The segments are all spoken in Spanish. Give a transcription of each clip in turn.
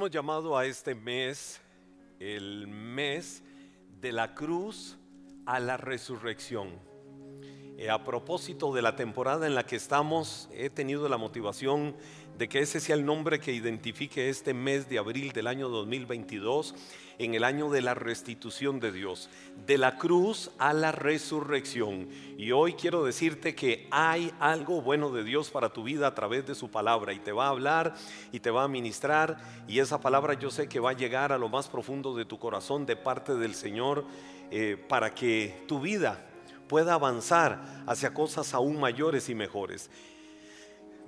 Hemos llamado a este mes el mes de la cruz a la resurrección. Eh, a propósito de la temporada en la que estamos, he tenido la motivación de que ese sea el nombre que identifique este mes de abril del año 2022 en el año de la restitución de Dios, de la cruz a la resurrección. Y hoy quiero decirte que hay algo bueno de Dios para tu vida a través de su palabra y te va a hablar y te va a ministrar y esa palabra yo sé que va a llegar a lo más profundo de tu corazón de parte del Señor eh, para que tu vida pueda avanzar hacia cosas aún mayores y mejores.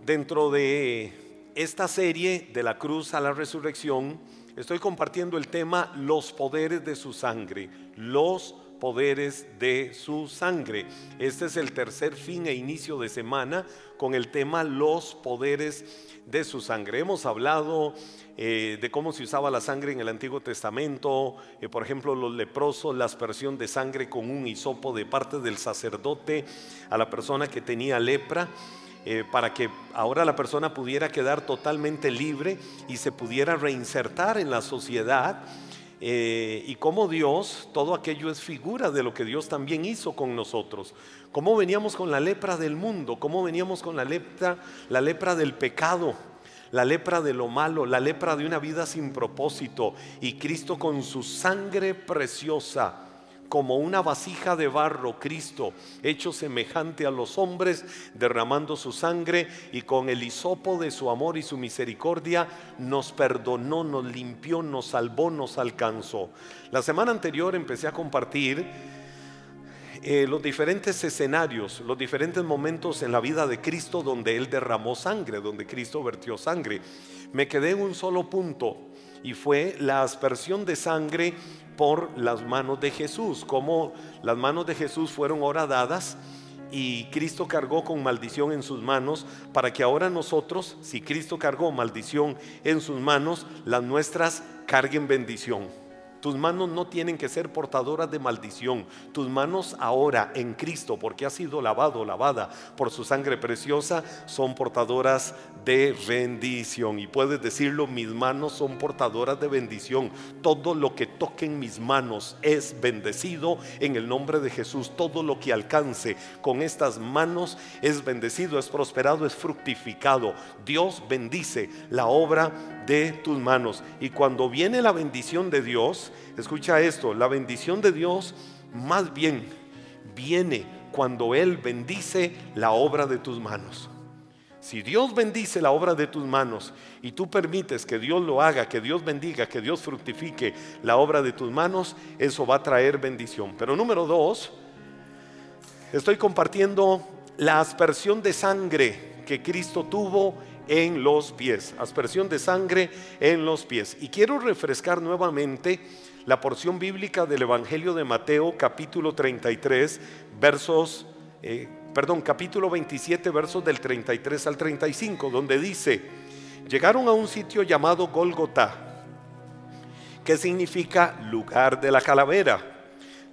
Dentro de esta serie de la cruz a la resurrección, estoy compartiendo el tema los poderes de su sangre, los poderes de su sangre. Este es el tercer fin e inicio de semana con el tema los poderes de su sangre. Hemos hablado eh, de cómo se usaba la sangre en el Antiguo Testamento, eh, por ejemplo los leprosos, la aspersión de sangre con un hisopo de parte del sacerdote a la persona que tenía lepra. Eh, para que ahora la persona pudiera quedar totalmente libre y se pudiera reinsertar en la sociedad. Eh, y cómo Dios, todo aquello es figura de lo que Dios también hizo con nosotros. Cómo veníamos con la lepra del mundo, cómo veníamos con la lepra, la lepra del pecado, la lepra de lo malo, la lepra de una vida sin propósito. Y Cristo con su sangre preciosa como una vasija de barro, Cristo, hecho semejante a los hombres, derramando su sangre y con el hisopo de su amor y su misericordia, nos perdonó, nos limpió, nos salvó, nos alcanzó. La semana anterior empecé a compartir eh, los diferentes escenarios, los diferentes momentos en la vida de Cristo donde Él derramó sangre, donde Cristo vertió sangre. Me quedé en un solo punto y fue la aspersión de sangre por las manos de Jesús, como las manos de Jesús fueron horadadas y Cristo cargó con maldición en sus manos para que ahora nosotros, si Cristo cargó maldición en sus manos, las nuestras carguen bendición. Tus manos no tienen que ser portadoras de maldición. Tus manos ahora en Cristo, porque ha sido lavado, lavada por su sangre preciosa, son portadoras de bendición. Y puedes decirlo, mis manos son portadoras de bendición. Todo lo que toquen mis manos es bendecido en el nombre de Jesús. Todo lo que alcance con estas manos es bendecido, es prosperado, es fructificado. Dios bendice la obra de tus manos. Y cuando viene la bendición de Dios, Escucha esto, la bendición de Dios más bien viene cuando Él bendice la obra de tus manos. Si Dios bendice la obra de tus manos y tú permites que Dios lo haga, que Dios bendiga, que Dios fructifique la obra de tus manos, eso va a traer bendición. Pero número dos, estoy compartiendo la aspersión de sangre que Cristo tuvo en los pies. Aspersión de sangre en los pies. Y quiero refrescar nuevamente la porción bíblica del Evangelio de Mateo capítulo 33 versos, eh, perdón, capítulo 27 versos del 33 al 35, donde dice, llegaron a un sitio llamado Golgotá, que significa lugar de la calavera.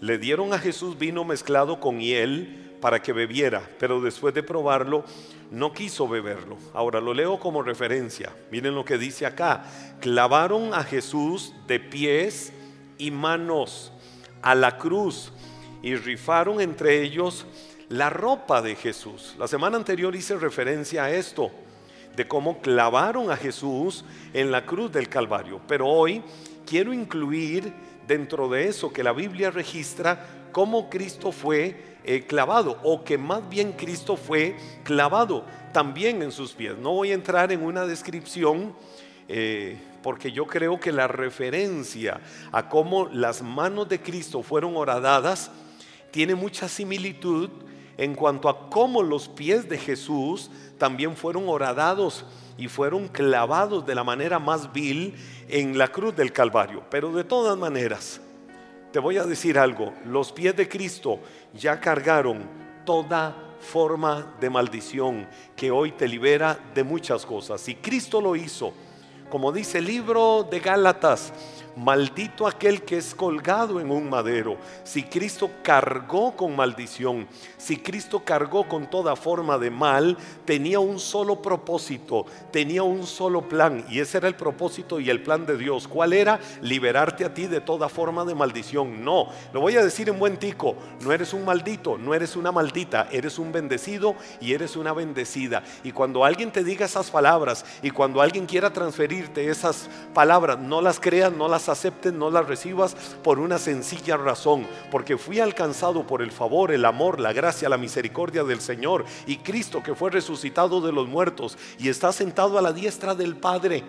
Le dieron a Jesús vino mezclado con hiel para que bebiera, pero después de probarlo, no quiso beberlo. Ahora lo leo como referencia. Miren lo que dice acá. Clavaron a Jesús de pies y manos a la cruz y rifaron entre ellos la ropa de Jesús. La semana anterior hice referencia a esto, de cómo clavaron a Jesús en la cruz del Calvario. Pero hoy quiero incluir dentro de eso que la Biblia registra cómo Cristo fue eh, clavado o que más bien Cristo fue clavado también en sus pies. No voy a entrar en una descripción eh, porque yo creo que la referencia a cómo las manos de Cristo fueron horadadas tiene mucha similitud en cuanto a cómo los pies de Jesús también fueron horadados y fueron clavados de la manera más vil en la cruz del Calvario. Pero de todas maneras, te voy a decir algo, los pies de Cristo ya cargaron toda forma de maldición que hoy te libera de muchas cosas. Si Cristo lo hizo, Como dice el libro de Gálatas, Maldito aquel que es colgado en un madero. Si Cristo cargó con maldición, si Cristo cargó con toda forma de mal, tenía un solo propósito, tenía un solo plan. Y ese era el propósito y el plan de Dios. ¿Cuál era? Liberarte a ti de toda forma de maldición. No, lo voy a decir en buen tico, no eres un maldito, no eres una maldita, eres un bendecido y eres una bendecida. Y cuando alguien te diga esas palabras y cuando alguien quiera transferirte esas palabras, no las creas, no las acepten, no las recibas por una sencilla razón, porque fui alcanzado por el favor, el amor, la gracia, la misericordia del Señor y Cristo que fue resucitado de los muertos y está sentado a la diestra del Padre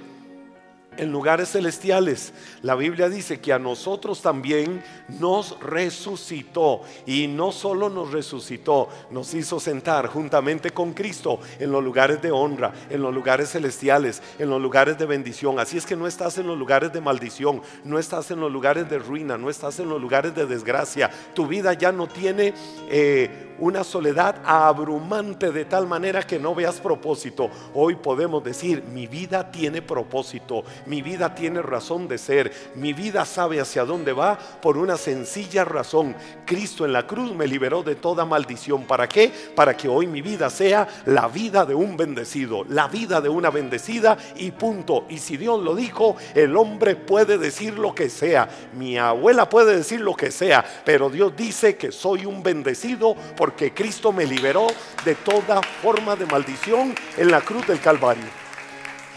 en lugares celestiales. La Biblia dice que a nosotros también nos resucitó y no solo nos resucitó, nos hizo sentar juntamente con Cristo en los lugares de honra, en los lugares celestiales, en los lugares de bendición. Así es que no estás en los lugares de maldición, no estás en los lugares de ruina, no estás en los lugares de desgracia. Tu vida ya no tiene... Eh, una soledad abrumante de tal manera que no veas propósito. Hoy podemos decir, mi vida tiene propósito, mi vida tiene razón de ser, mi vida sabe hacia dónde va por una sencilla razón. Cristo en la cruz me liberó de toda maldición. ¿Para qué? Para que hoy mi vida sea la vida de un bendecido, la vida de una bendecida y punto. Y si Dios lo dijo, el hombre puede decir lo que sea. Mi abuela puede decir lo que sea, pero Dios dice que soy un bendecido porque Cristo me liberó de toda forma de maldición en la cruz del Calvario.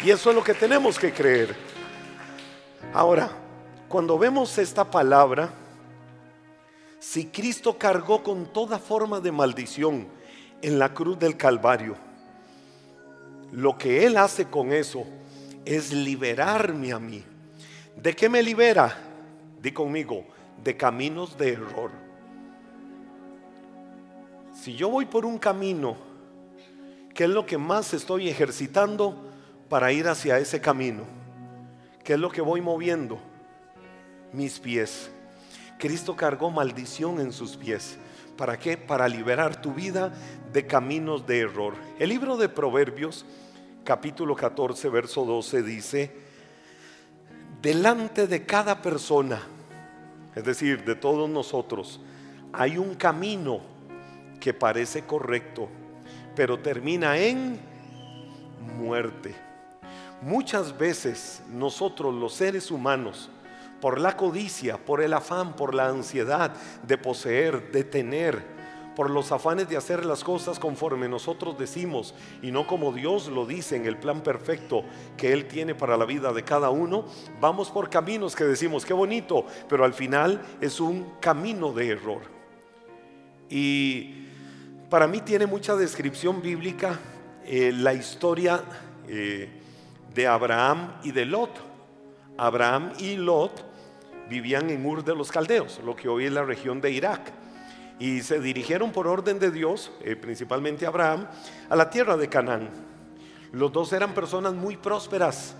Y eso es lo que tenemos que creer. Ahora, cuando vemos esta palabra, si Cristo cargó con toda forma de maldición en la cruz del Calvario, lo que Él hace con eso es liberarme a mí. ¿De qué me libera? Di conmigo, de caminos de error. Si yo voy por un camino, ¿qué es lo que más estoy ejercitando para ir hacia ese camino? ¿Qué es lo que voy moviendo? Mis pies. Cristo cargó maldición en sus pies. ¿Para qué? Para liberar tu vida de caminos de error. El libro de Proverbios, capítulo 14, verso 12, dice, delante de cada persona, es decir, de todos nosotros, hay un camino que parece correcto, pero termina en muerte. Muchas veces nosotros los seres humanos, por la codicia, por el afán, por la ansiedad de poseer, de tener, por los afanes de hacer las cosas conforme nosotros decimos y no como Dios lo dice en el plan perfecto que Él tiene para la vida de cada uno, vamos por caminos que decimos, qué bonito, pero al final es un camino de error. Y para mí tiene mucha descripción bíblica eh, la historia eh, de Abraham y de Lot. Abraham y Lot vivían en Ur de los Caldeos, lo que hoy es la región de Irak. Y se dirigieron por orden de Dios, eh, principalmente Abraham, a la tierra de Canaán. Los dos eran personas muy prósperas,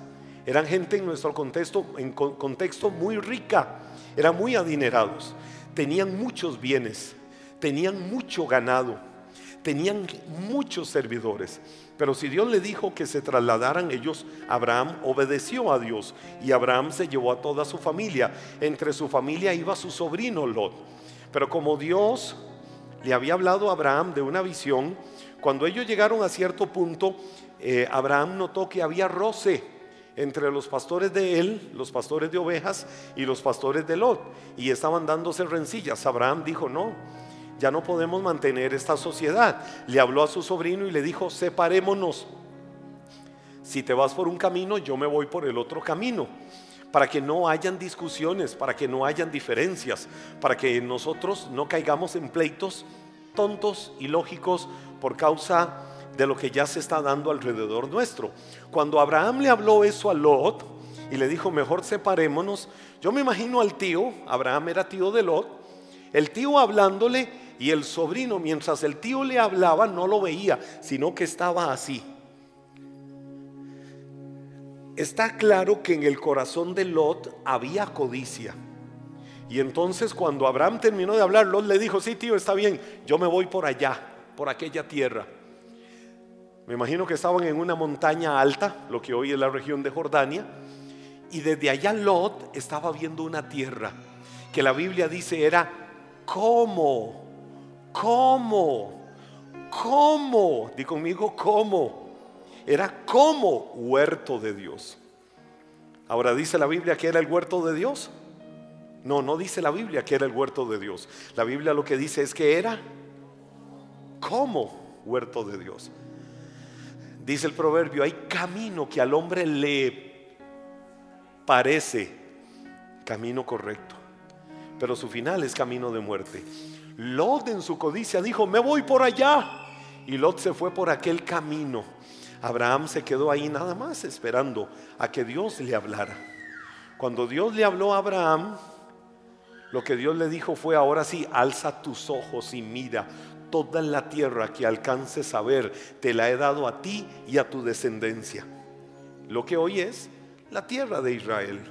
eran gente en nuestro contexto, en contexto muy rica, eran muy adinerados, tenían muchos bienes, tenían mucho ganado tenían muchos servidores. Pero si Dios le dijo que se trasladaran ellos, Abraham obedeció a Dios y Abraham se llevó a toda su familia. Entre su familia iba su sobrino Lot. Pero como Dios le había hablado a Abraham de una visión, cuando ellos llegaron a cierto punto, eh, Abraham notó que había roce entre los pastores de él, los pastores de ovejas y los pastores de Lot. Y estaban dándose rencillas. Abraham dijo, no, ya no podemos mantener esta sociedad. Le habló a su sobrino y le dijo, separémonos. Si te vas por un camino, yo me voy por el otro camino. Para que no hayan discusiones, para que no hayan diferencias, para que nosotros no caigamos en pleitos tontos y lógicos por causa de lo que ya se está dando alrededor nuestro. Cuando Abraham le habló eso a Lot y le dijo, mejor separémonos, yo me imagino al tío, Abraham era tío de Lot, el tío hablándole y el sobrino, mientras el tío le hablaba, no lo veía, sino que estaba así. Está claro que en el corazón de Lot había codicia. Y entonces cuando Abraham terminó de hablar, Lot le dijo, sí tío, está bien, yo me voy por allá, por aquella tierra. Me imagino que estaban en una montaña alta, lo que hoy es la región de Jordania, y desde allá Lot estaba viendo una tierra que la Biblia dice era como, como, como, di conmigo, como, era como huerto de Dios. Ahora dice la Biblia que era el huerto de Dios. No, no dice la Biblia que era el huerto de Dios. La Biblia lo que dice es que era como huerto de Dios. Dice el proverbio, hay camino que al hombre le parece camino correcto, pero su final es camino de muerte. Lot en su codicia dijo, me voy por allá. Y Lot se fue por aquel camino. Abraham se quedó ahí nada más esperando a que Dios le hablara. Cuando Dios le habló a Abraham, lo que Dios le dijo fue, ahora sí, alza tus ojos y mira, toda la tierra que alcances a ver, te la he dado a ti y a tu descendencia. Lo que hoy es la tierra de Israel.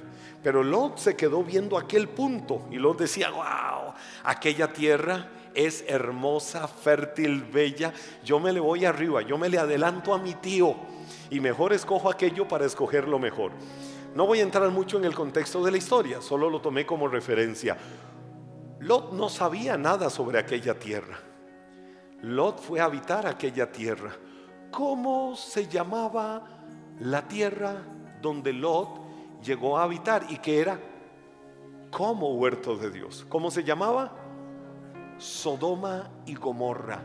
Pero Lot se quedó viendo aquel punto y Lot decía, wow, aquella tierra es hermosa, fértil, bella. Yo me le voy arriba, yo me le adelanto a mi tío y mejor escojo aquello para escoger lo mejor. No voy a entrar mucho en el contexto de la historia, solo lo tomé como referencia. Lot no sabía nada sobre aquella tierra. Lot fue a habitar aquella tierra. ¿Cómo se llamaba la tierra donde Lot llegó a habitar y que era como huerto de Dios? ¿Cómo se llamaba? Sodoma y Gomorra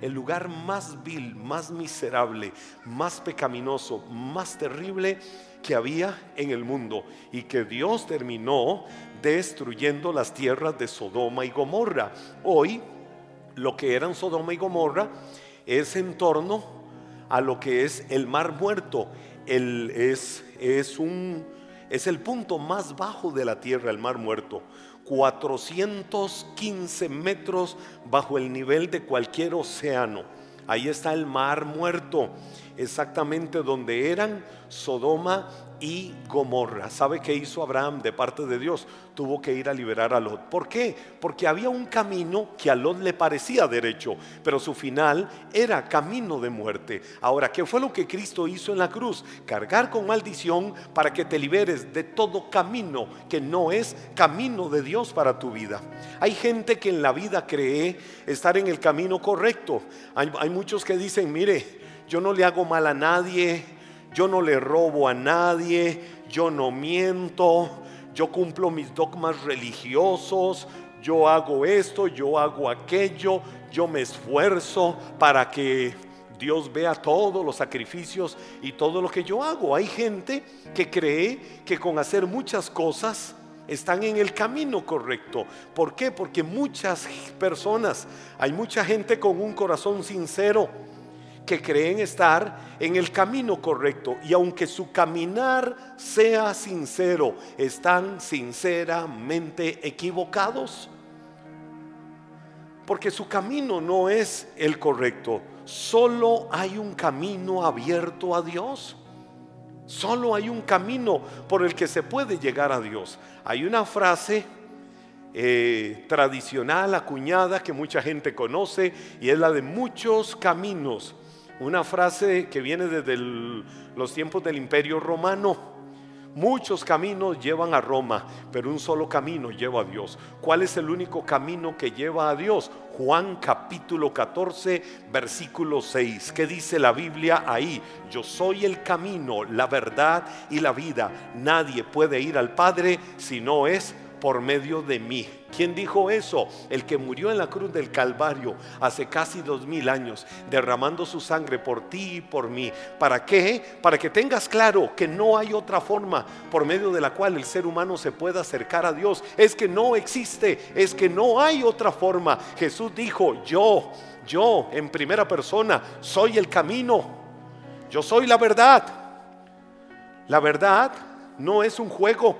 el lugar más vil, más miserable, más pecaminoso, más terrible que había en el mundo y que Dios terminó destruyendo las tierras de Sodoma y Gomorra. Hoy lo que eran Sodoma y Gomorra es en torno a lo que es el mar muerto. El, es, es, un, es el punto más bajo de la tierra, el mar muerto. 415 metros bajo el nivel de cualquier océano. Ahí está el mar muerto, exactamente donde eran Sodoma y Gomorra. ¿Sabe qué hizo Abraham de parte de Dios? Tuvo que ir a liberar a Lot. ¿Por qué? Porque había un camino que a Lot le parecía derecho, pero su final era camino de muerte. Ahora, ¿qué fue lo que Cristo hizo en la cruz? Cargar con maldición para que te liberes de todo camino que no es camino de Dios para tu vida. Hay gente que en la vida cree estar en el camino correcto. Hay, hay muchos que dicen, mire, yo no le hago mal a nadie yo no le robo a nadie, yo no miento, yo cumplo mis dogmas religiosos, yo hago esto, yo hago aquello, yo me esfuerzo para que Dios vea todos los sacrificios y todo lo que yo hago. Hay gente que cree que con hacer muchas cosas están en el camino correcto. ¿Por qué? Porque muchas personas, hay mucha gente con un corazón sincero que creen estar en el camino correcto y aunque su caminar sea sincero, están sinceramente equivocados. Porque su camino no es el correcto. Solo hay un camino abierto a Dios. Solo hay un camino por el que se puede llegar a Dios. Hay una frase eh, tradicional, acuñada, que mucha gente conoce y es la de muchos caminos una frase que viene desde los tiempos del imperio romano. Muchos caminos llevan a Roma, pero un solo camino lleva a Dios. ¿Cuál es el único camino que lleva a Dios? Juan capítulo 14, versículo 6. ¿Qué dice la Biblia ahí? Yo soy el camino, la verdad y la vida. Nadie puede ir al Padre si no es por medio de mí. ¿Quién dijo eso? El que murió en la cruz del Calvario hace casi dos mil años, derramando su sangre por ti y por mí. ¿Para qué? Para que tengas claro que no hay otra forma por medio de la cual el ser humano se pueda acercar a Dios. Es que no existe, es que no hay otra forma. Jesús dijo, yo, yo en primera persona, soy el camino, yo soy la verdad. La verdad no es un juego,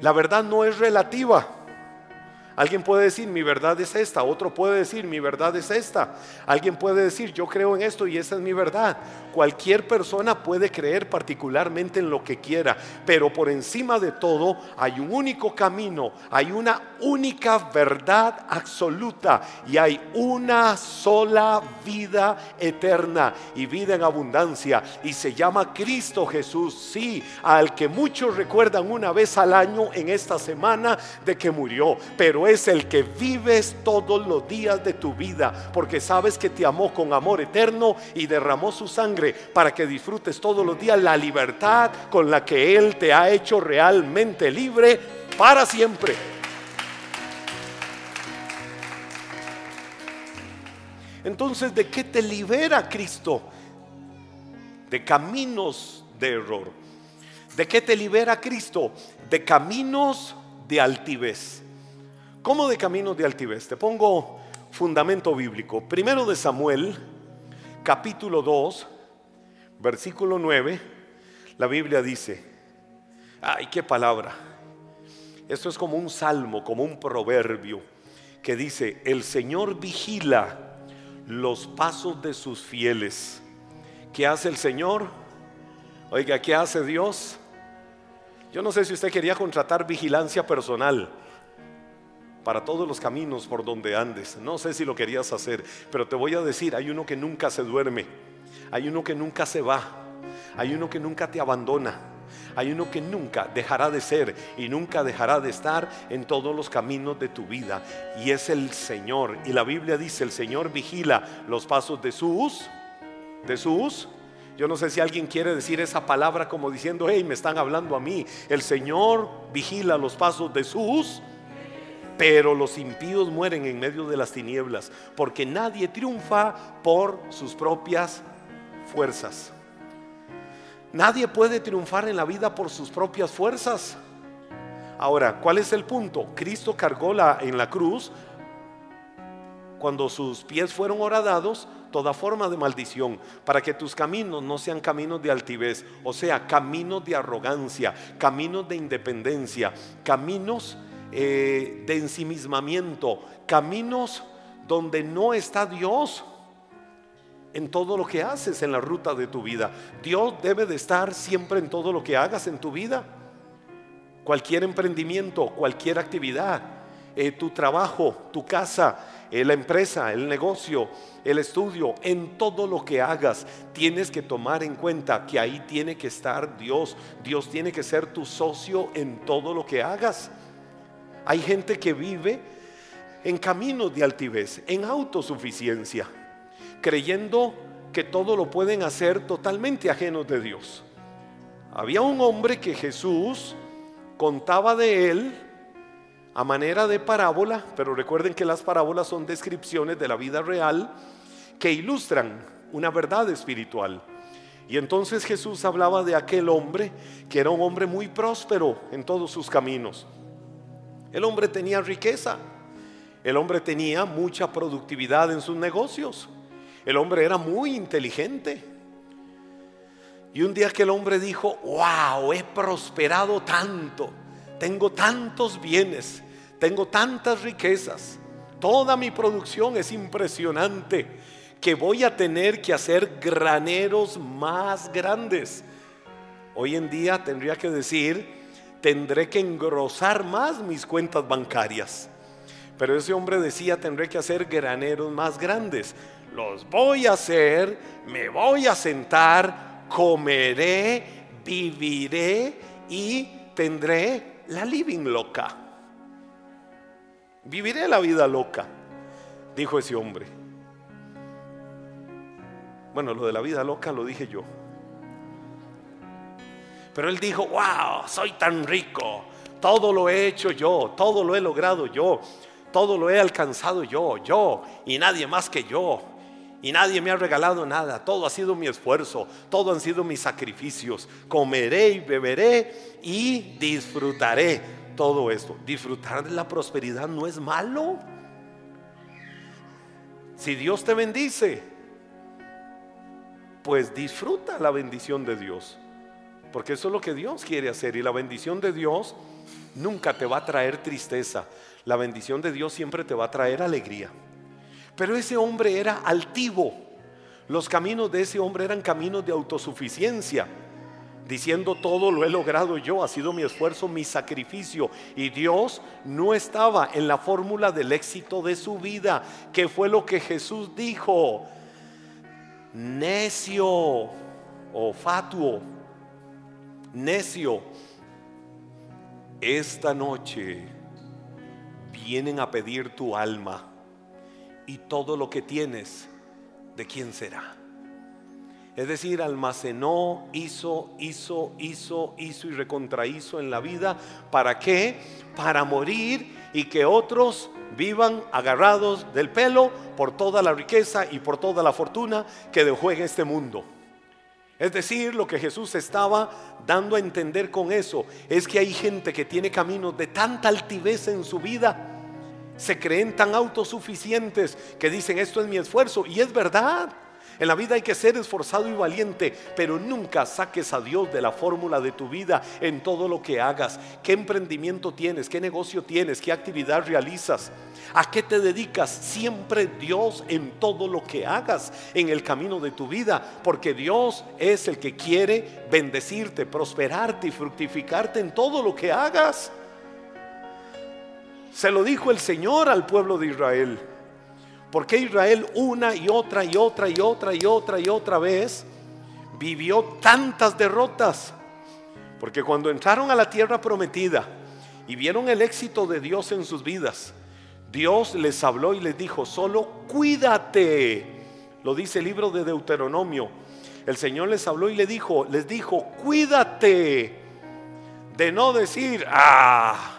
la verdad no es relativa. Alguien puede decir, mi verdad es esta. Otro puede decir, mi verdad es esta. Alguien puede decir, yo creo en esto y esa es mi verdad. Cualquier persona puede creer particularmente en lo que quiera, pero por encima de todo hay un único camino, hay una única verdad absoluta y hay una sola vida eterna y vida en abundancia y se llama Cristo Jesús, sí, al que muchos recuerdan una vez al año en esta semana de que murió, pero es el que vives todos los días de tu vida, porque sabes que te amó con amor eterno y derramó su sangre para que disfrutes todos los días la libertad con la que Él te ha hecho realmente libre para siempre. Entonces, ¿de qué te libera Cristo? De caminos de error. ¿De qué te libera Cristo? De caminos de altivez. ¿Cómo de caminos de altivez? Te pongo fundamento bíblico. Primero de Samuel, capítulo 2, versículo 9, la Biblia dice, ay, qué palabra. Esto es como un salmo, como un proverbio que dice, el Señor vigila los pasos de sus fieles. ¿Qué hace el Señor? Oiga, ¿qué hace Dios? Yo no sé si usted quería contratar vigilancia personal para todos los caminos por donde andes. No sé si lo querías hacer, pero te voy a decir, hay uno que nunca se duerme, hay uno que nunca se va, hay uno que nunca te abandona. Hay uno que nunca dejará de ser y nunca dejará de estar en todos los caminos de tu vida. Y es el Señor. Y la Biblia dice, el Señor vigila los pasos de sus, de sus. Yo no sé si alguien quiere decir esa palabra como diciendo, hey, me están hablando a mí. El Señor vigila los pasos de sus pero los impíos mueren en medio de las tinieblas, porque nadie triunfa por sus propias fuerzas. Nadie puede triunfar en la vida por sus propias fuerzas. Ahora, ¿cuál es el punto? Cristo cargó la, en la cruz, cuando sus pies fueron horadados, toda forma de maldición, para que tus caminos no sean caminos de altivez, o sea, caminos de arrogancia, caminos de independencia, caminos eh, de ensimismamiento, caminos donde no está Dios en todo lo que haces en la ruta de tu vida. Dios debe de estar siempre en todo lo que hagas en tu vida. Cualquier emprendimiento, cualquier actividad, eh, tu trabajo, tu casa, eh, la empresa, el negocio, el estudio, en todo lo que hagas, tienes que tomar en cuenta que ahí tiene que estar Dios. Dios tiene que ser tu socio en todo lo que hagas. Hay gente que vive en caminos de altivez, en autosuficiencia, creyendo que todo lo pueden hacer totalmente ajenos de Dios. Había un hombre que Jesús contaba de él a manera de parábola, pero recuerden que las parábolas son descripciones de la vida real que ilustran una verdad espiritual. Y entonces Jesús hablaba de aquel hombre que era un hombre muy próspero en todos sus caminos. El hombre tenía riqueza. El hombre tenía mucha productividad en sus negocios. El hombre era muy inteligente. Y un día que el hombre dijo, wow, he prosperado tanto, tengo tantos bienes, tengo tantas riquezas, toda mi producción es impresionante, que voy a tener que hacer graneros más grandes. Hoy en día tendría que decir, tendré que engrosar más mis cuentas bancarias. Pero ese hombre decía, tendré que hacer graneros más grandes. Los voy a hacer, me voy a sentar, comeré, viviré y tendré la living loca. Viviré la vida loca, dijo ese hombre. Bueno, lo de la vida loca lo dije yo. Pero él dijo, wow, soy tan rico, todo lo he hecho yo, todo lo he logrado yo, todo lo he alcanzado yo, yo y nadie más que yo. Y nadie me ha regalado nada, todo ha sido mi esfuerzo, todo han sido mis sacrificios. Comeré y beberé y disfrutaré todo esto. Disfrutar de la prosperidad no es malo. Si Dios te bendice, pues disfruta la bendición de Dios. Porque eso es lo que Dios quiere hacer. Y la bendición de Dios nunca te va a traer tristeza. La bendición de Dios siempre te va a traer alegría. Pero ese hombre era altivo. Los caminos de ese hombre eran caminos de autosuficiencia diciendo todo lo he logrado yo, ha sido mi esfuerzo, mi sacrificio. Y Dios no estaba en la fórmula del éxito de su vida, que fue lo que Jesús dijo. Necio o fatuo, necio, esta noche vienen a pedir tu alma y todo lo que tienes, ¿de quién será? Es decir, almacenó, hizo, hizo, hizo, hizo y recontrahizo en la vida. ¿Para qué? Para morir y que otros vivan agarrados del pelo por toda la riqueza y por toda la fortuna que dejó en este mundo. Es decir, lo que Jesús estaba dando a entender con eso es que hay gente que tiene caminos de tanta altivez en su vida, se creen tan autosuficientes que dicen esto es mi esfuerzo y es verdad. En la vida hay que ser esforzado y valiente, pero nunca saques a Dios de la fórmula de tu vida en todo lo que hagas. ¿Qué emprendimiento tienes? ¿Qué negocio tienes? ¿Qué actividad realizas? ¿A qué te dedicas? Siempre Dios en todo lo que hagas en el camino de tu vida, porque Dios es el que quiere bendecirte, prosperarte y fructificarte en todo lo que hagas. Se lo dijo el Señor al pueblo de Israel. Porque Israel una y otra y otra y otra y otra y otra vez vivió tantas derrotas? Porque cuando entraron a la tierra prometida y vieron el éxito de Dios en sus vidas, Dios les habló y les dijo, solo cuídate. Lo dice el libro de Deuteronomio. El Señor les habló y les dijo, les dijo, cuídate de no decir, ah,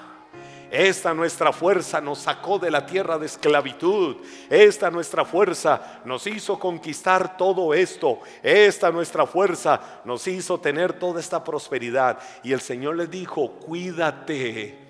esta nuestra fuerza nos sacó de la tierra de esclavitud. Esta nuestra fuerza nos hizo conquistar todo esto. Esta nuestra fuerza nos hizo tener toda esta prosperidad. Y el Señor les dijo, cuídate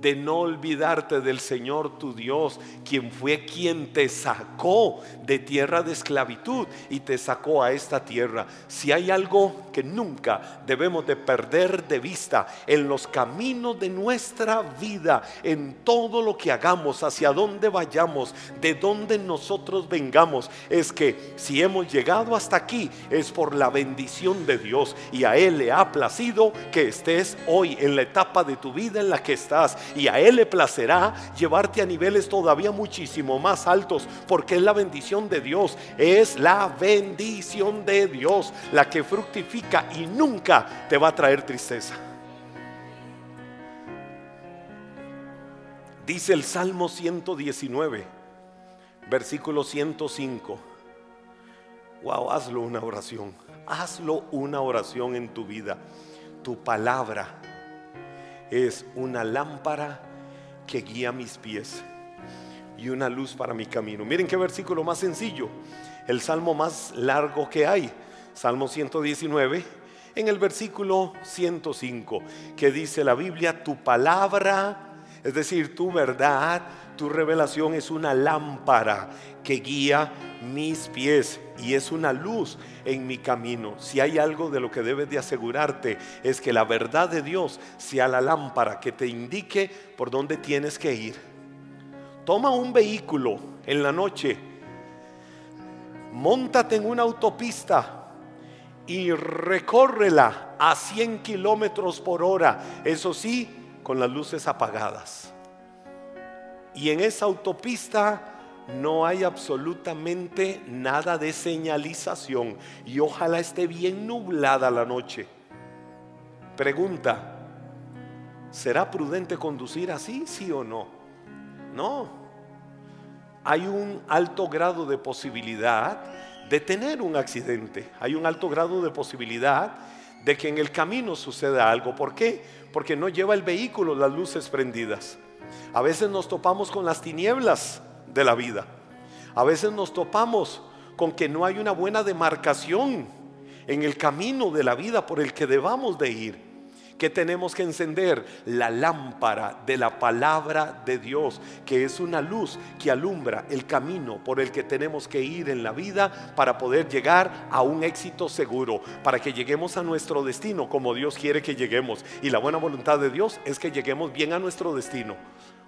de no olvidarte del Señor tu Dios, quien fue quien te sacó de tierra de esclavitud y te sacó a esta tierra. Si hay algo que nunca debemos de perder de vista en los caminos de nuestra vida, en todo lo que hagamos, hacia donde vayamos, de donde nosotros vengamos, es que si hemos llegado hasta aquí es por la bendición de Dios y a Él le ha placido que estés hoy en la etapa de tu vida en la que estás y a Él le placerá llevarte a niveles todavía muchísimo más altos, porque es la bendición de Dios, es la bendición de Dios la que fructifica y nunca te va a traer tristeza. Dice el Salmo 119, versículo 105. Wow, hazlo una oración. Hazlo una oración en tu vida. Tu palabra es una lámpara que guía mis pies y una luz para mi camino. Miren qué versículo más sencillo, el salmo más largo que hay, Salmo 119, en el versículo 105, que dice la Biblia, tu palabra, es decir, tu verdad, tu revelación es una lámpara que guía mis pies y es una luz en mi camino. Si hay algo de lo que debes de asegurarte es que la verdad de Dios sea la lámpara que te indique por dónde tienes que ir. Toma un vehículo en la noche, montate en una autopista y recórrela a 100 kilómetros por hora, eso sí, con las luces apagadas y en esa autopista no hay absolutamente nada de señalización y ojalá esté bien nublada la noche. Pregunta, ¿será prudente conducir así, sí o no? No. Hay un alto grado de posibilidad de tener un accidente. Hay un alto grado de posibilidad de que en el camino suceda algo. ¿Por qué? Porque no lleva el vehículo las luces prendidas. A veces nos topamos con las tinieblas de la vida. A veces nos topamos con que no hay una buena demarcación en el camino de la vida por el que debamos de ir. que tenemos que encender la lámpara de la palabra de Dios, que es una luz que alumbra el camino por el que tenemos que ir en la vida para poder llegar a un éxito seguro, para que lleguemos a nuestro destino como Dios quiere que lleguemos. Y la buena voluntad de Dios es que lleguemos bien a nuestro destino.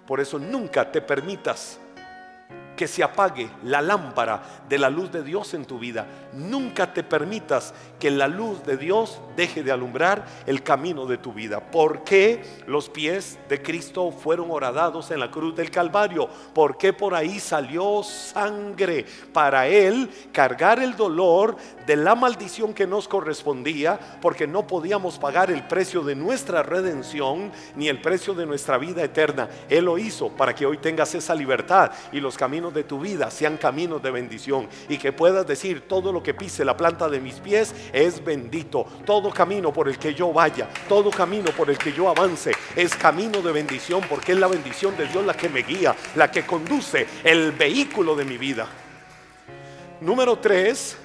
Por eso nunca te permitas que se apague la lámpara de la luz de Dios en tu vida. Nunca te permitas que la luz de Dios deje de alumbrar el camino de tu vida. ¿Por qué los pies de Cristo fueron horadados en la cruz del Calvario? ¿Por qué por ahí salió sangre para Él cargar el dolor de la maldición que nos correspondía? Porque no podíamos pagar el precio de nuestra redención ni el precio de nuestra vida eterna. Él lo hizo para que hoy tengas esa libertad y los caminos de tu vida sean caminos de bendición y que puedas decir todo lo que pise la planta de mis pies es bendito. Todo camino por el que yo vaya, todo camino por el que yo avance es camino de bendición porque es la bendición de Dios la que me guía, la que conduce el vehículo de mi vida. Número tres,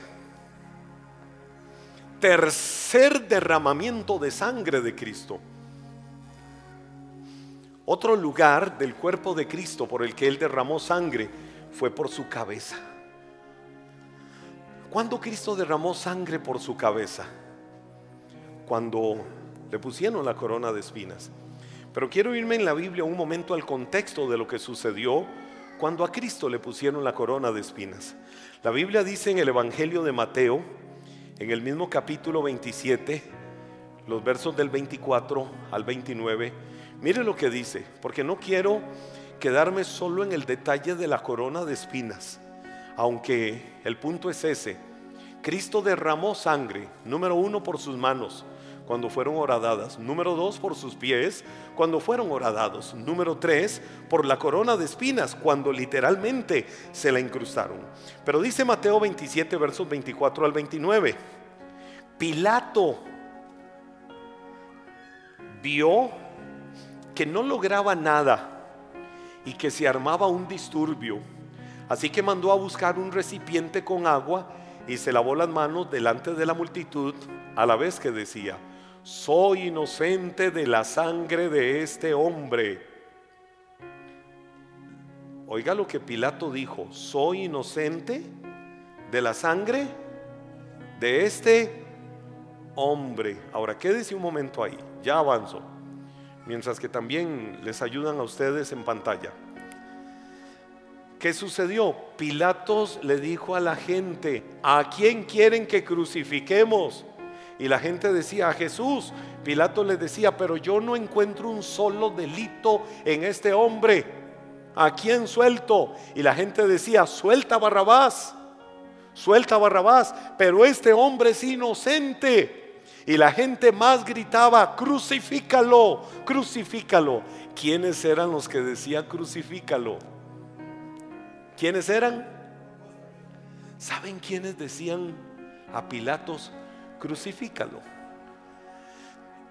tercer derramamiento de sangre de Cristo. Otro lugar del cuerpo de Cristo por el que Él derramó sangre fue por su cabeza. ¿Cuándo Cristo derramó sangre por su cabeza? Cuando le pusieron la corona de espinas. Pero quiero irme en la Biblia un momento al contexto de lo que sucedió cuando a Cristo le pusieron la corona de espinas. La Biblia dice en el Evangelio de Mateo, en el mismo capítulo 27, los versos del 24 al 29, mire lo que dice, porque no quiero quedarme solo en el detalle de la corona de espinas, aunque el punto es ese. Cristo derramó sangre, número uno, por sus manos cuando fueron horadadas, número dos, por sus pies cuando fueron horadados, número tres, por la corona de espinas cuando literalmente se la incrustaron. Pero dice Mateo 27, versos 24 al 29, Pilato vio que no lograba nada y que se armaba un disturbio. Así que mandó a buscar un recipiente con agua y se lavó las manos delante de la multitud a la vez que decía, soy inocente de la sangre de este hombre. Oiga lo que Pilato dijo, soy inocente de la sangre de este hombre. Ahora, quédese un momento ahí, ya avanzo mientras que también les ayudan a ustedes en pantalla. ¿Qué sucedió? Pilatos le dijo a la gente, ¿a quién quieren que crucifiquemos? Y la gente decía, a Jesús. Pilato les decía, pero yo no encuentro un solo delito en este hombre. ¿A quién suelto? Y la gente decía, suelta Barrabás, suelta Barrabás, pero este hombre es inocente. Y la gente más gritaba, crucifícalo, crucifícalo. ¿Quiénes eran los que decían crucifícalo? ¿Quiénes eran? ¿Saben quiénes decían a Pilatos, crucifícalo?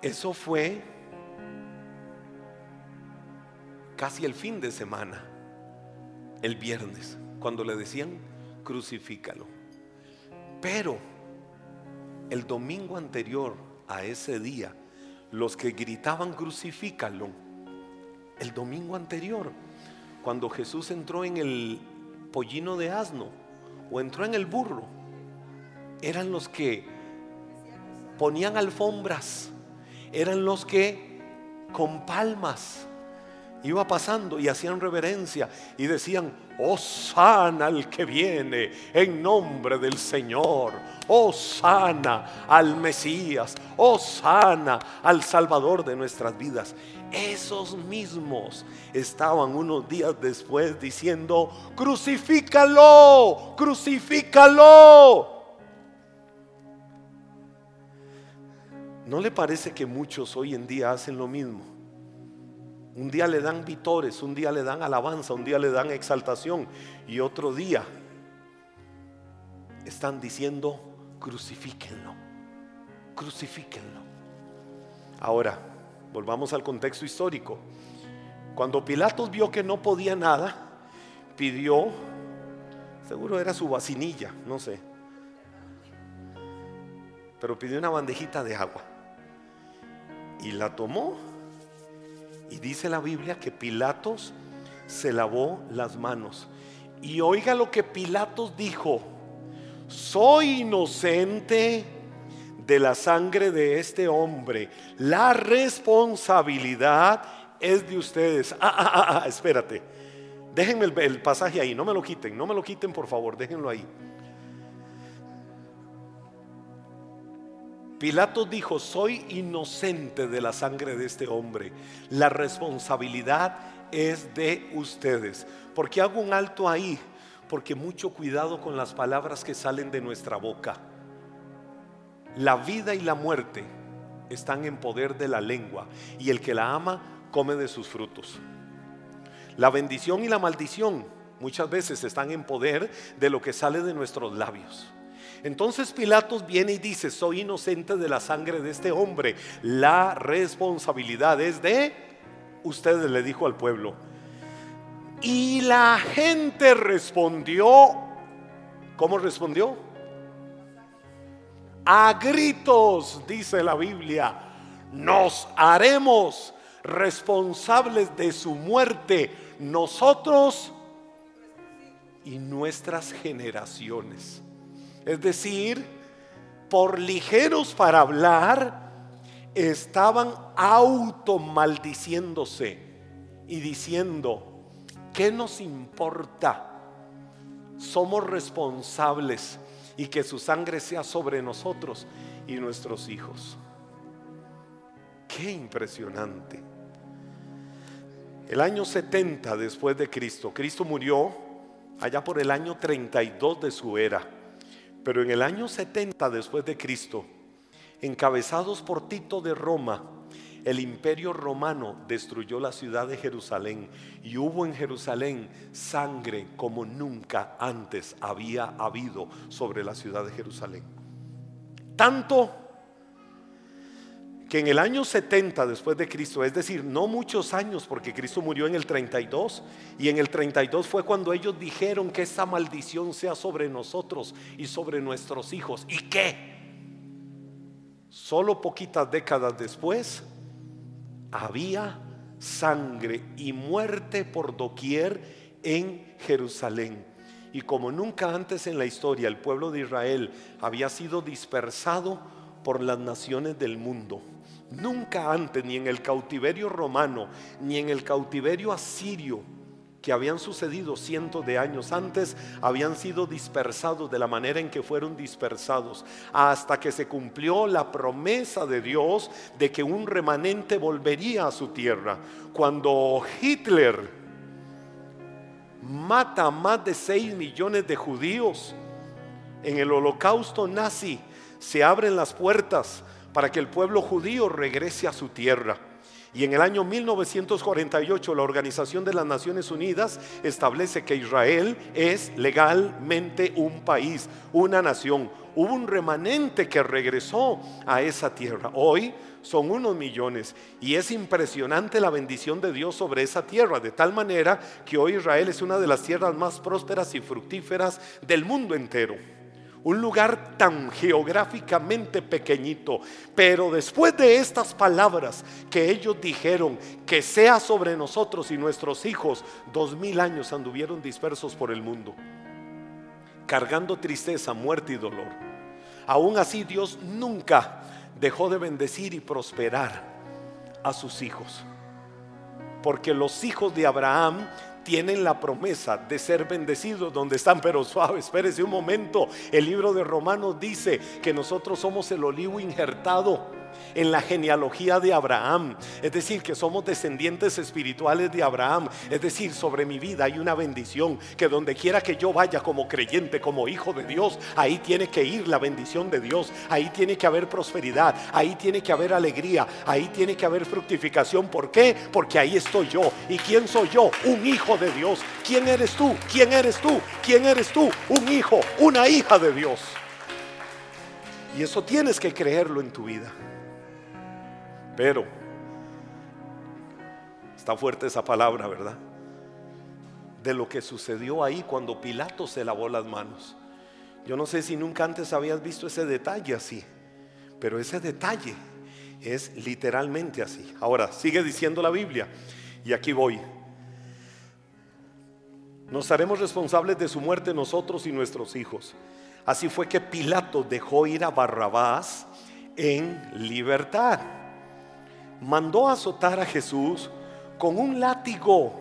Eso fue casi el fin de semana, el viernes, cuando le decían, crucifícalo. Pero el domingo anterior a ese día, los que gritaban crucifícalo, el domingo anterior, cuando Jesús entró en el pollino de asno o entró en el burro, eran los que ponían alfombras, eran los que con palmas iba pasando y hacían reverencia y decían, oh sana al que viene en nombre del Señor, oh sana al Mesías, oh sana al Salvador de nuestras vidas. Esos mismos estaban unos días después diciendo, crucifícalo, crucifícalo. ¿No le parece que muchos hoy en día hacen lo mismo? Un día le dan vitores, un día le dan alabanza, un día le dan exaltación y otro día están diciendo crucifíquenlo, crucifíquenlo. Ahora, volvamos al contexto histórico. Cuando Pilatos vio que no podía nada, pidió, seguro era su vacinilla, no sé, pero pidió una bandejita de agua Y la tomó. Y dice la Biblia que Pilatos se lavó las manos. Y oiga lo que Pilatos dijo. Soy inocente de la sangre de este hombre. La responsabilidad es de ustedes. Ah, ah, ah, ah espérate. Déjenme el, el pasaje ahí, no me lo quiten, no me lo quiten por favor, déjenlo ahí. Pilato dijo, soy inocente de la sangre de este hombre. La responsabilidad es de ustedes. ¿Por qué hago un alto ahí? Porque mucho cuidado con las palabras que salen de nuestra boca. La vida y la muerte están en poder de la lengua y el que la ama come de sus frutos. La bendición y la maldición muchas veces están en poder de lo que sale de nuestros labios. Entonces Pilatos viene y dice, soy inocente de la sangre de este hombre. La responsabilidad es de ustedes, le dijo al pueblo. Y la gente respondió, ¿cómo respondió? A gritos, dice la Biblia, nos haremos responsables de su muerte nosotros y nuestras generaciones. Es decir, por ligeros para hablar, estaban automaldiciéndose y diciendo, ¿qué nos importa? Somos responsables y que su sangre sea sobre nosotros y nuestros hijos. Qué impresionante. El año 70 después de Cristo, Cristo murió allá por el año 32 de su era. Pero en el año 70 después de Cristo, encabezados por Tito de Roma, el imperio romano destruyó la ciudad de Jerusalén y hubo en Jerusalén sangre como nunca antes había habido sobre la ciudad de Jerusalén. Tanto que en el año 70 después de Cristo, es decir, no muchos años, porque Cristo murió en el 32, y en el 32 fue cuando ellos dijeron que esa maldición sea sobre nosotros y sobre nuestros hijos. ¿Y qué? Solo poquitas décadas después, había sangre y muerte por doquier en Jerusalén. Y como nunca antes en la historia el pueblo de Israel había sido dispersado por las naciones del mundo Nunca antes, ni en el cautiverio romano, ni en el cautiverio asirio, que habían sucedido cientos de años antes, habían sido dispersados de la manera en que fueron dispersados, hasta que se cumplió la promesa de Dios de que un remanente volvería a su tierra. Cuando Hitler mata a más de 6 millones de judíos en el holocausto nazi, se abren las puertas para que el pueblo judío regrese a su tierra. Y en el año 1948 la Organización de las Naciones Unidas establece que Israel es legalmente un país, una nación. Hubo un remanente que regresó a esa tierra. Hoy son unos millones y es impresionante la bendición de Dios sobre esa tierra, de tal manera que hoy Israel es una de las tierras más prósperas y fructíferas del mundo entero un lugar tan geográficamente pequeñito. Pero después de estas palabras que ellos dijeron, que sea sobre nosotros y nuestros hijos, dos mil años anduvieron dispersos por el mundo, cargando tristeza, muerte y dolor. Aún así Dios nunca dejó de bendecir y prosperar a sus hijos. Porque los hijos de Abraham tienen la promesa de ser bendecidos donde están, pero suave, espérese un momento. El libro de Romanos dice que nosotros somos el olivo injertado en la genealogía de Abraham. Es decir, que somos descendientes espirituales de Abraham. Es decir, sobre mi vida hay una bendición que donde quiera que yo vaya como creyente, como hijo de Dios, ahí tiene que ir la bendición de Dios. Ahí tiene que haber prosperidad, ahí tiene que haber alegría, ahí tiene que haber fructificación. ¿Por qué? Porque ahí estoy yo. ¿Y quién soy yo? Un hijo de Dios. ¿Quién eres tú? ¿Quién eres tú? ¿Quién eres tú? Un hijo, una hija de Dios. Y eso tienes que creerlo en tu vida. Pero, está fuerte esa palabra, ¿verdad? De lo que sucedió ahí cuando Pilato se lavó las manos. Yo no sé si nunca antes habías visto ese detalle así, pero ese detalle Es literalmente así. Ahora, sigue diciendo la Biblia, y aquí voy. Nos haremos responsables de su muerte nosotros y nuestros hijos. Así fue que Pilato dejó ir a Barrabás en libertad. Mandó azotar a Jesús con un látigo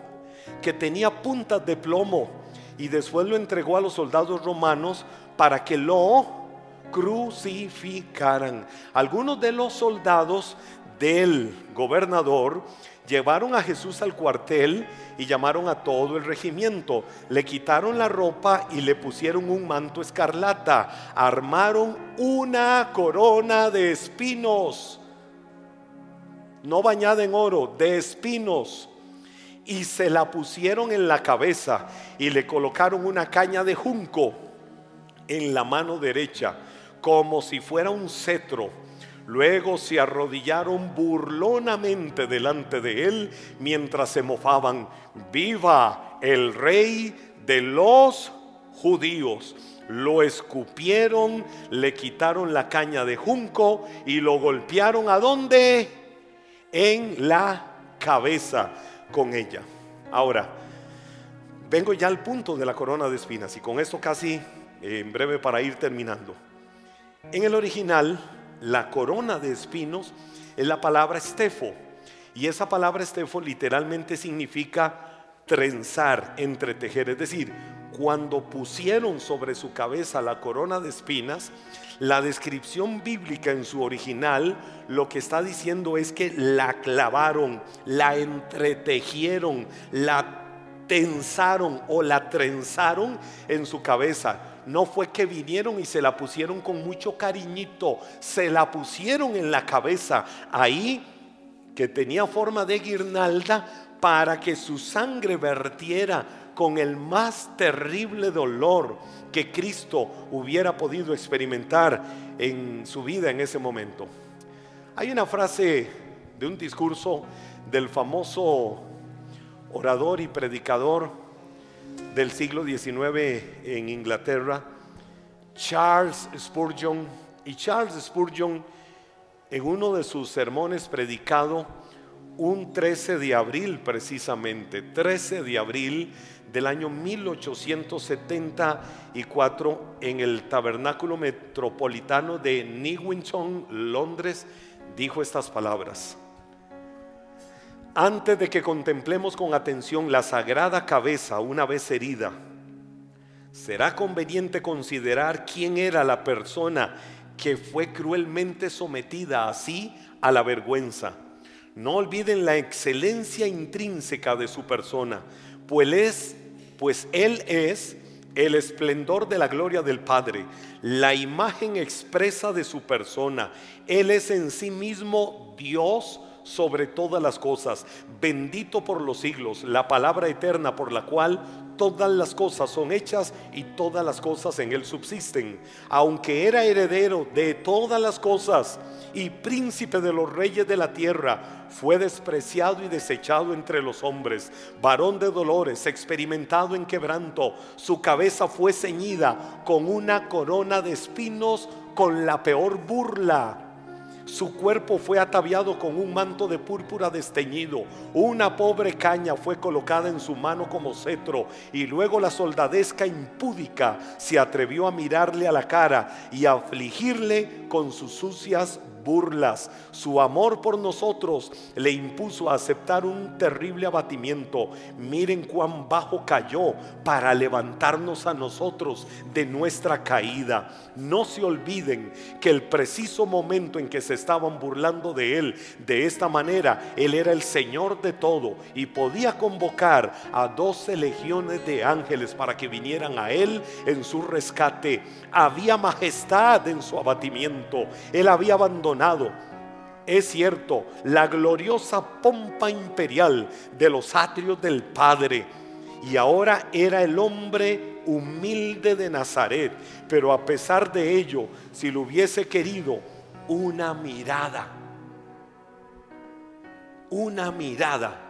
que tenía puntas de plomo y después lo entregó a los soldados romanos para que lo crucificaran. Algunos de los soldados del gobernador llevaron a Jesús al cuartel y llamaron a todo el regimiento. Le quitaron la ropa y le pusieron un manto escarlata. Armaron una corona de espinos, no bañada en oro, de espinos. Y se la pusieron en la cabeza y le colocaron una caña de junco en la mano derecha, como si fuera un cetro Luego se arrodillaron burlonamente delante de él mientras se mofaban, viva el rey de los judíos. Lo escupieron, le quitaron la caña de junco y lo golpearon a dónde? En la cabeza con ella. Ahora, vengo ya al punto de la corona de espinas y con esto casi eh, en breve para ir terminando. En el original, la corona de espinos es la palabra estefo. Y esa palabra estefo literalmente significa trenzar, entretejer. Es decir, cuando pusieron sobre su cabeza la corona de espinas, la descripción bíblica en su original lo que está diciendo es que la clavaron, la entretejieron, la tensaron o la trenzaron en su cabeza. No fue que vinieron y se la pusieron con mucho cariñito, se la pusieron en la cabeza, ahí que tenía forma de guirnalda para que su sangre vertiera con el más terrible dolor que Cristo hubiera podido experimentar en su vida en ese momento. Hay una frase de un discurso del famoso orador y predicador del siglo XIX en Inglaterra, Charles Spurgeon. Y Charles Spurgeon, en uno de sus sermones predicado un 13 de abril precisamente, 13 de abril del año 1874 en el Tabernáculo Metropolitano de Newington, Londres, dijo estas palabras. Antes de que contemplemos con atención la sagrada cabeza una vez herida, será conveniente considerar quién era la persona que fue cruelmente sometida así a la vergüenza. No olviden la excelencia intrínseca de su persona, pues, es, pues Él es el esplendor de la gloria del Padre, la imagen expresa de su persona. Él es en sí mismo Dios sobre todas las cosas, bendito por los siglos, la palabra eterna por la cual todas las cosas son hechas y todas las cosas en él subsisten. Aunque era heredero de todas las cosas y príncipe de los reyes de la tierra, fue despreciado y desechado entre los hombres, varón de dolores, experimentado en quebranto, su cabeza fue ceñida con una corona de espinos con la peor burla su cuerpo fue ataviado con un manto de púrpura desteñido. Una pobre caña fue colocada en su mano como cetro. Y luego la soldadesca impúdica se atrevió a mirarle a la cara y a afligirle con sus sucias burlas. Su amor por nosotros le impuso a aceptar un terrible abatimiento. Miren cuán bajo cayó para levantarnos a nosotros de nuestra caída. No se olviden que el preciso momento en que se estaban burlando de él de esta manera, él era el Señor de todo y podía convocar a doce legiones de ángeles para que vinieran a él en su rescate. Había majestad en su abatimiento. Él había abandonado es cierto, la gloriosa pompa imperial de los atrios del Padre. Y ahora era el hombre humilde de Nazaret. Pero a pesar de ello, si lo hubiese querido, una mirada, una mirada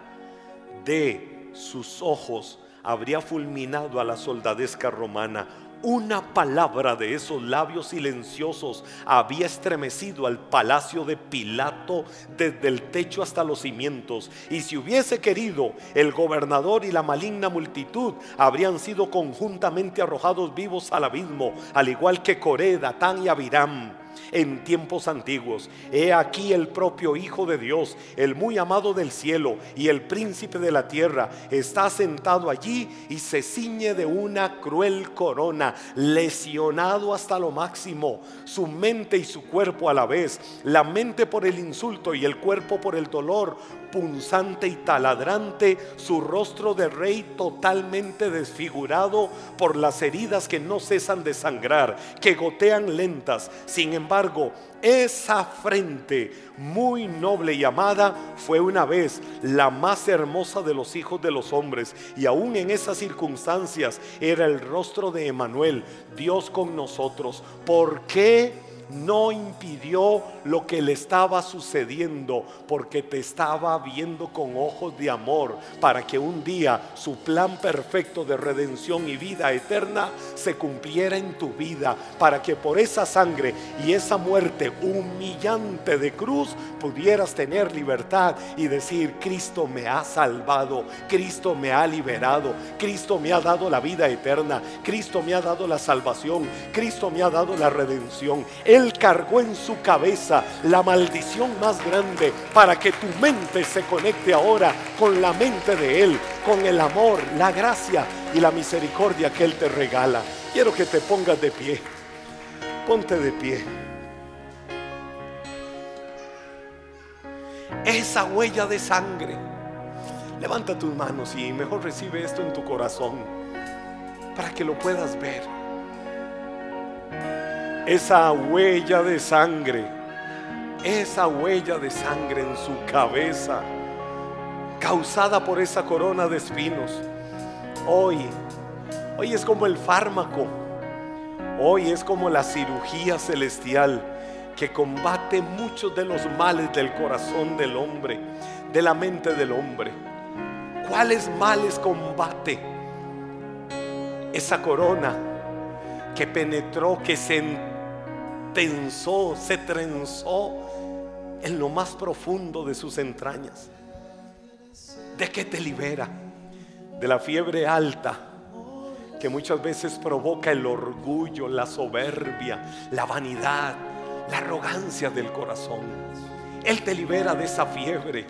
de sus ojos habría fulminado a la soldadesca romana una palabra de esos labios silenciosos había estremecido al palacio de Pilato desde el techo hasta los cimientos. Y si hubiese querido, el gobernador y la maligna multitud habrían sido conjuntamente arrojados vivos al abismo, al igual que Coré, Datán y Abiram en tiempos antiguos. He aquí el propio Hijo de Dios, el muy amado del cielo y el príncipe de la tierra, está sentado allí y se ciñe de una cruel corona, lesionado hasta lo máximo, su mente y su cuerpo a la vez, la mente por el insulto y el cuerpo por el dolor, punzante y taladrante, su rostro de rey totalmente desfigurado por las heridas que no cesan de sangrar, que gotean lentas. Sin embargo, esa frente muy noble y amada fue una vez la más hermosa de los hijos de los hombres. Y aún en esas circunstancias era el rostro de Emanuel, Dios con nosotros. ¿Por qué? No impidió lo que le estaba sucediendo porque te estaba viendo con ojos de amor para que un día su plan perfecto de redención y vida eterna se cumpliera en tu vida, para que por esa sangre y esa muerte humillante de cruz pudieras tener libertad y decir, Cristo me ha salvado, Cristo me ha liberado, Cristo me ha dado la vida eterna, Cristo me ha dado la salvación, Cristo me ha dado la redención. Él cargó en su cabeza la maldición más grande para que tu mente se conecte ahora con la mente de Él, con el amor, la gracia y la misericordia que Él te regala. Quiero que te pongas de pie. Ponte de pie. Esa huella de sangre. Levanta tus manos y mejor recibe esto en tu corazón para que lo puedas ver esa huella de sangre, esa huella de sangre en su cabeza, causada por esa corona de espinos. Hoy, hoy es como el fármaco, hoy es como la cirugía celestial que combate muchos de los males del corazón del hombre, de la mente del hombre. ¿Cuáles males combate? Esa corona que penetró, que se tensó, se trenzó en lo más profundo de sus entrañas. ¿De qué te libera? De la fiebre alta que muchas veces provoca el orgullo, la soberbia, la vanidad, la arrogancia del corazón. Él te libera de esa fiebre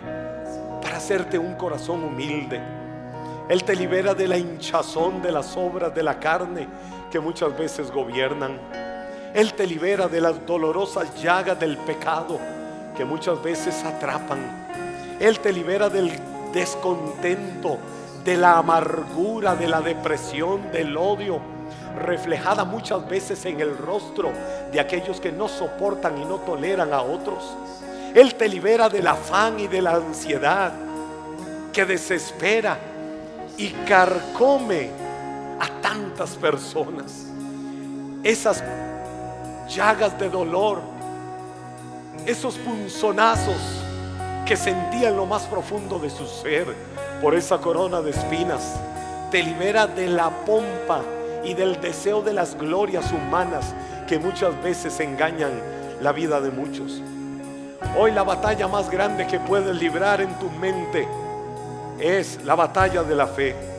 para hacerte un corazón humilde. Él te libera de la hinchazón de las obras de la carne que muchas veces gobiernan. Él te libera de las dolorosas llagas del pecado que muchas veces atrapan. Él te libera del descontento, de la amargura, de la depresión, del odio, reflejada muchas veces en el rostro de aquellos que no soportan y no toleran a otros. Él te libera del afán y de la ansiedad que desespera y carcome a tantas personas. Esas llagas de dolor, esos punzonazos que sentía en lo más profundo de su ser por esa corona de espinas, te libera de la pompa y del deseo de las glorias humanas que muchas veces engañan la vida de muchos. Hoy la batalla más grande que puedes librar en tu mente es la batalla de la fe.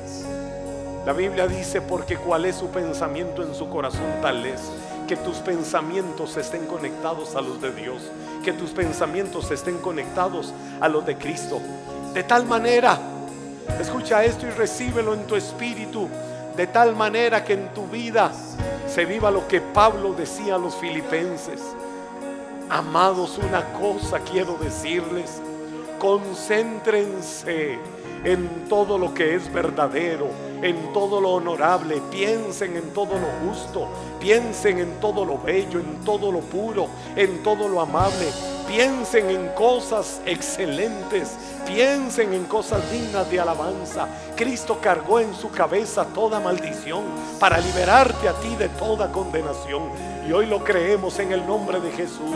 La Biblia dice, porque cuál es su pensamiento en su corazón tal es que tus pensamientos estén conectados a los de Dios, que tus pensamientos estén conectados a los de Cristo. De tal manera, escucha esto y recíbelo en tu espíritu, de tal manera que en tu vida se viva lo que Pablo decía a los filipenses. Amados, una cosa quiero decirles, concéntrense en todo lo que es verdadero, en todo lo honorable, piensen en todo lo justo, piensen en todo lo bello, en todo lo puro, en todo lo amable, piensen en cosas excelentes, piensen en cosas dignas de alabanza. Cristo cargó en su cabeza toda maldición para liberarte a ti de toda condenación. Y hoy lo creemos en el nombre de Jesús.